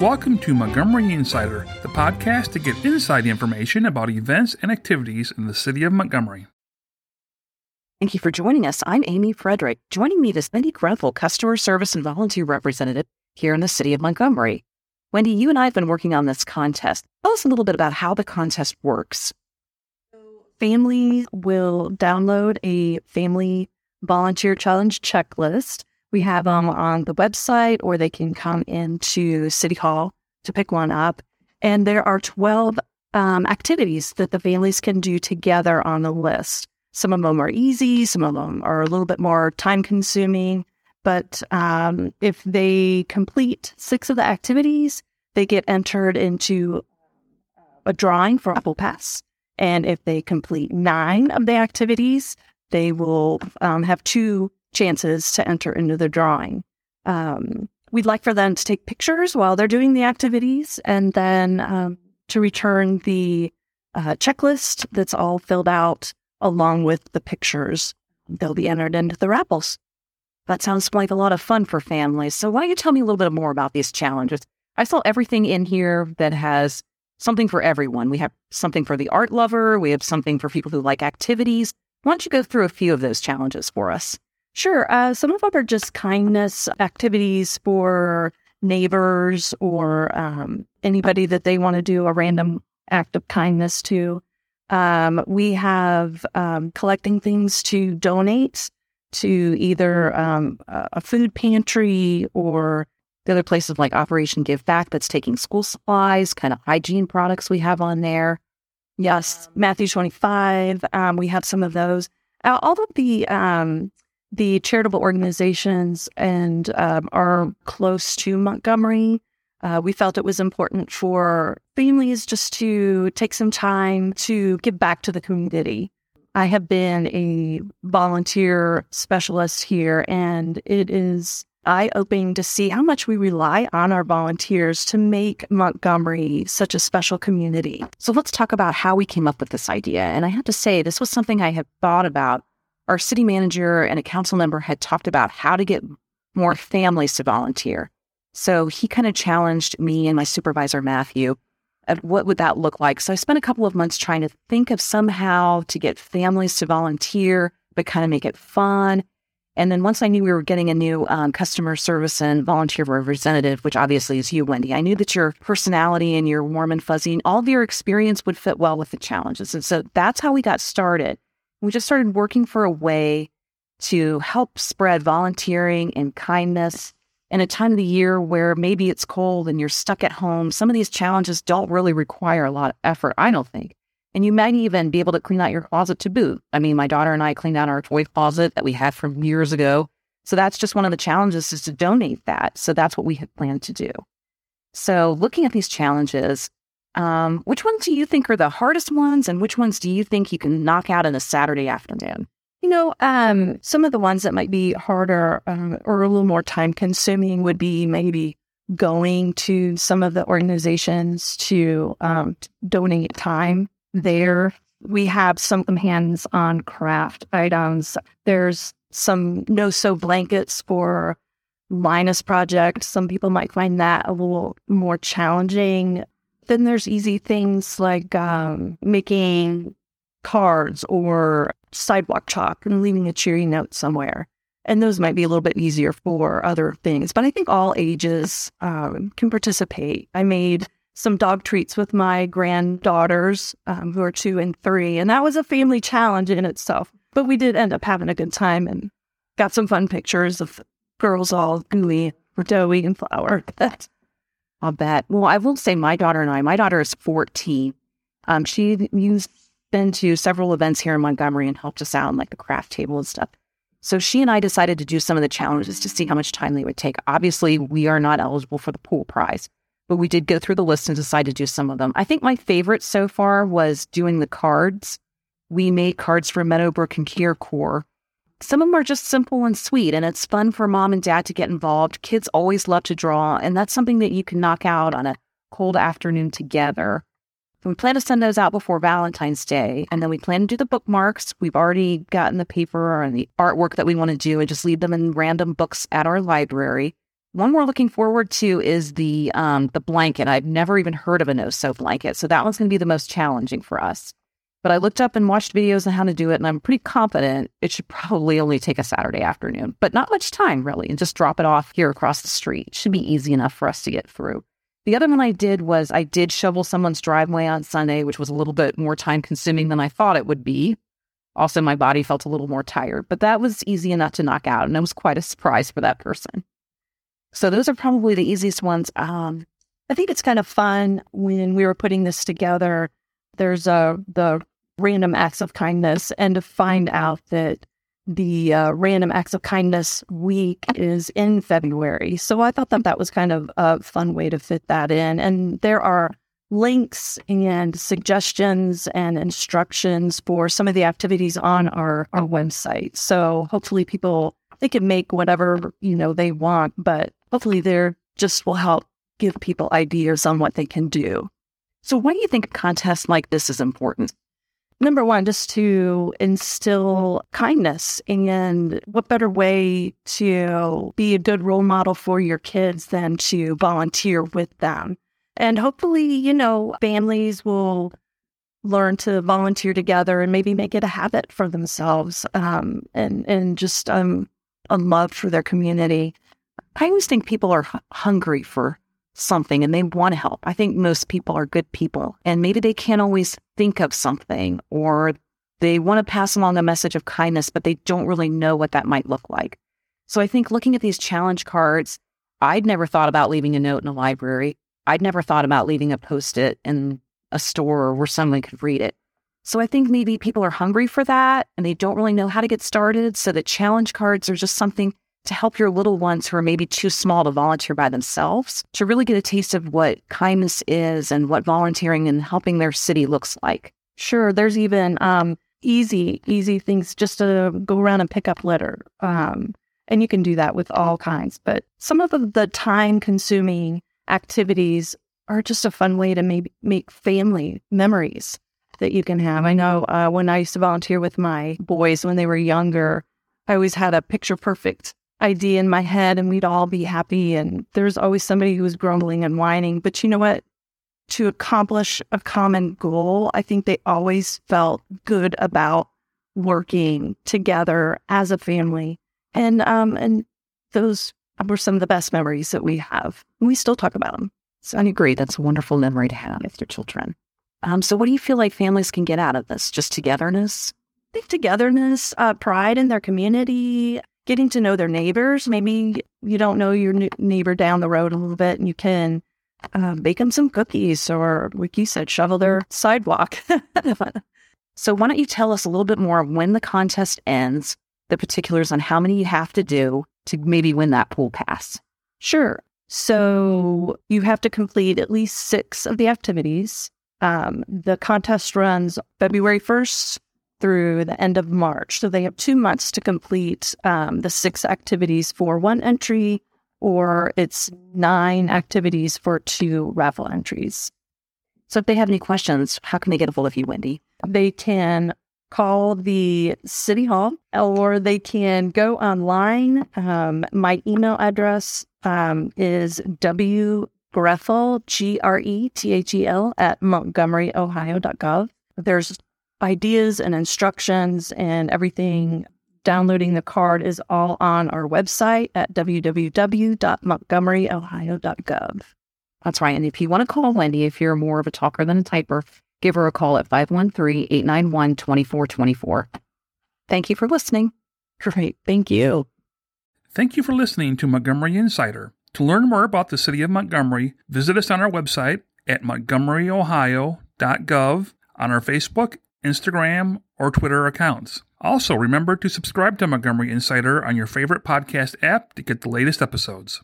Welcome to Montgomery Insider, the podcast to get inside information about events and activities in the city of Montgomery. Thank you for joining us. I'm Amy Frederick. Joining me is Wendy Grethel, Customer Service and Volunteer Representative here in the city of Montgomery. Wendy, you and I have been working on this contest. Tell us a little bit about how the contest works. Family will download a family volunteer challenge checklist. We have them on the website, or they can come into City Hall to pick one up. And there are 12 um, activities that the families can do together on the list. Some of them are easy, some of them are a little bit more time consuming. But um, if they complete six of the activities, they get entered into a drawing for a Pool Pass. And if they complete nine of the activities, they will um, have two chances to enter into the drawing. Um, we'd like for them to take pictures while they're doing the activities and then um, to return the uh, checklist that's all filled out along with the pictures. They'll be entered into the raffles. That sounds like a lot of fun for families. So, why don't you tell me a little bit more about these challenges? I saw everything in here that has something for everyone. We have something for the art lover, we have something for people who like activities. Why don't you go through a few of those challenges for us? Sure. Uh, some of them are just kindness activities for neighbors or um, anybody that they want to do a random act of kindness to. Um, we have um, collecting things to donate to either um, a food pantry or the other places like Operation Give Back that's taking school supplies, kind of hygiene products we have on there. Yes, Matthew 25, um, we have some of those. Uh, all of the um, the charitable organizations and um, are close to Montgomery. Uh, we felt it was important for families just to take some time to give back to the community. I have been a volunteer specialist here, and it is eye opening to see how much we rely on our volunteers to make Montgomery such a special community. So let's talk about how we came up with this idea. And I have to say, this was something I had thought about our city manager and a council member had talked about how to get more families to volunteer. So he kind of challenged me and my supervisor, Matthew, at what would that look like. So I spent a couple of months trying to think of somehow to get families to volunteer, but kind of make it fun. And then once I knew we were getting a new um, customer service and volunteer representative, which obviously is you, Wendy, I knew that your personality and your warm and fuzzy and all of your experience would fit well with the challenges. And so that's how we got started we just started working for a way to help spread volunteering and kindness in a time of the year where maybe it's cold and you're stuck at home. Some of these challenges don't really require a lot of effort, I don't think. And you might even be able to clean out your closet to boot. I mean, my daughter and I cleaned out our toy closet that we had from years ago. So that's just one of the challenges is to donate that. So that's what we had planned to do. So looking at these challenges, um, which ones do you think are the hardest ones, and which ones do you think you can knock out in a Saturday afternoon? You know, um, some of the ones that might be harder um, or a little more time consuming would be maybe going to some of the organizations to um, donate time there. We have some hands on craft items. There's some no sew blankets for Linus Project. Some people might find that a little more challenging. Then there's easy things like um, making cards or sidewalk chalk and leaving a cheery note somewhere. And those might be a little bit easier for other things. But I think all ages um, can participate. I made some dog treats with my granddaughters, um, who are two and three, and that was a family challenge in itself. But we did end up having a good time and got some fun pictures of girls all gooey, doughy, and flour. I'll bet. Well, I will say my daughter and I, my daughter is 14. Um, she's been to several events here in Montgomery and helped us out on like the craft table and stuff. So she and I decided to do some of the challenges to see how much time they would take. Obviously, we are not eligible for the pool prize, but we did go through the list and decide to do some of them. I think my favorite so far was doing the cards. We made cards for Meadowbrook and Kier Corps some of them are just simple and sweet, and it's fun for mom and dad to get involved. Kids always love to draw, and that's something that you can knock out on a cold afternoon together. we plan to send those out before Valentine's Day, and then we plan to do the bookmarks. We've already gotten the paper and the artwork that we want to do, and just leave them in random books at our library. One we're looking forward to is the um, the blanket. I've never even heard of a no sew blanket, so that one's going to be the most challenging for us. But I looked up and watched videos on how to do it, and I'm pretty confident it should probably only take a Saturday afternoon, but not much time really, and just drop it off here across the street. It should be easy enough for us to get through. The other one I did was I did shovel someone's driveway on Sunday, which was a little bit more time consuming than I thought it would be. Also, my body felt a little more tired, but that was easy enough to knock out, and it was quite a surprise for that person. So those are probably the easiest ones. Um, I think it's kind of fun when we were putting this together. There's a the random acts of kindness, and to find out that the uh, random acts of kindness week is in February. So I thought that that was kind of a fun way to fit that in. And there are links and suggestions and instructions for some of the activities on our, our website. So hopefully people they can make whatever you know they want, but hopefully they're just will help give people ideas on what they can do. So why do you think a contest like this is important? Number one, just to instill kindness. And what better way to be a good role model for your kids than to volunteer with them? And hopefully, you know, families will learn to volunteer together and maybe make it a habit for themselves um, and, and just um, a love for their community. I always think people are hungry for something and they want to help. I think most people are good people and maybe they can't always think of something or they want to pass along a message of kindness, but they don't really know what that might look like. So I think looking at these challenge cards, I'd never thought about leaving a note in a library. I'd never thought about leaving a post it in a store where someone could read it. So I think maybe people are hungry for that and they don't really know how to get started. So the challenge cards are just something to help your little ones who are maybe too small to volunteer by themselves to really get a taste of what kindness is and what volunteering and helping their city looks like. Sure, there's even um, easy, easy things just to go around and pick up litter. Um, and you can do that with all kinds. But some of the, time consuming activities are just a fun way to maybe make family memories that you can have. I know uh, when I used to volunteer with my boys when they were younger, I always had a picture perfect idea in my head and we'd all be happy. And there's always somebody who was grumbling and whining. But you know what? To accomplish a common goal, I think they always felt good about working together as a family. And um and those were some of the best memories that we have. We still talk about them. So I agree. That's a wonderful memory to have with your children. Um, so what do you feel like families can get out of this? Just togetherness? I think togetherness, uh, pride in their community, getting to know their neighbors. Maybe you don't know your neighbor down the road a little bit and you can uh, bake them some cookies or, like you said, shovel their sidewalk. so, why don't you tell us a little bit more when the contest ends, the particulars on how many you have to do to maybe win that pool pass? Sure. So, you have to complete at least six of the activities. Um, the contest runs February 1st through the end of March. So they have two months to complete um, the six activities for one entry, or it's nine activities for two raffle entries. So if they have any questions, how can they get a hold of you, Wendy? They can call the city hall or they can go online. Um, my email address um, is w grethel, G R E T H E L, at montgomeryohio.gov. There's ideas and instructions and everything mm-hmm. downloading the card is all on our website at www.montgomeryohio.gov. That's right. And if you want to call Wendy, if you're more of a talker than a typer, give her a call at 513 891 2424. Thank you for listening. Great. Thank you. Thank you for listening to Montgomery Insider. To learn more about the city of Montgomery, visit us on our website at montgomeryohio.gov, on our Facebook Instagram, or Twitter accounts. Also, remember to subscribe to Montgomery Insider on your favorite podcast app to get the latest episodes.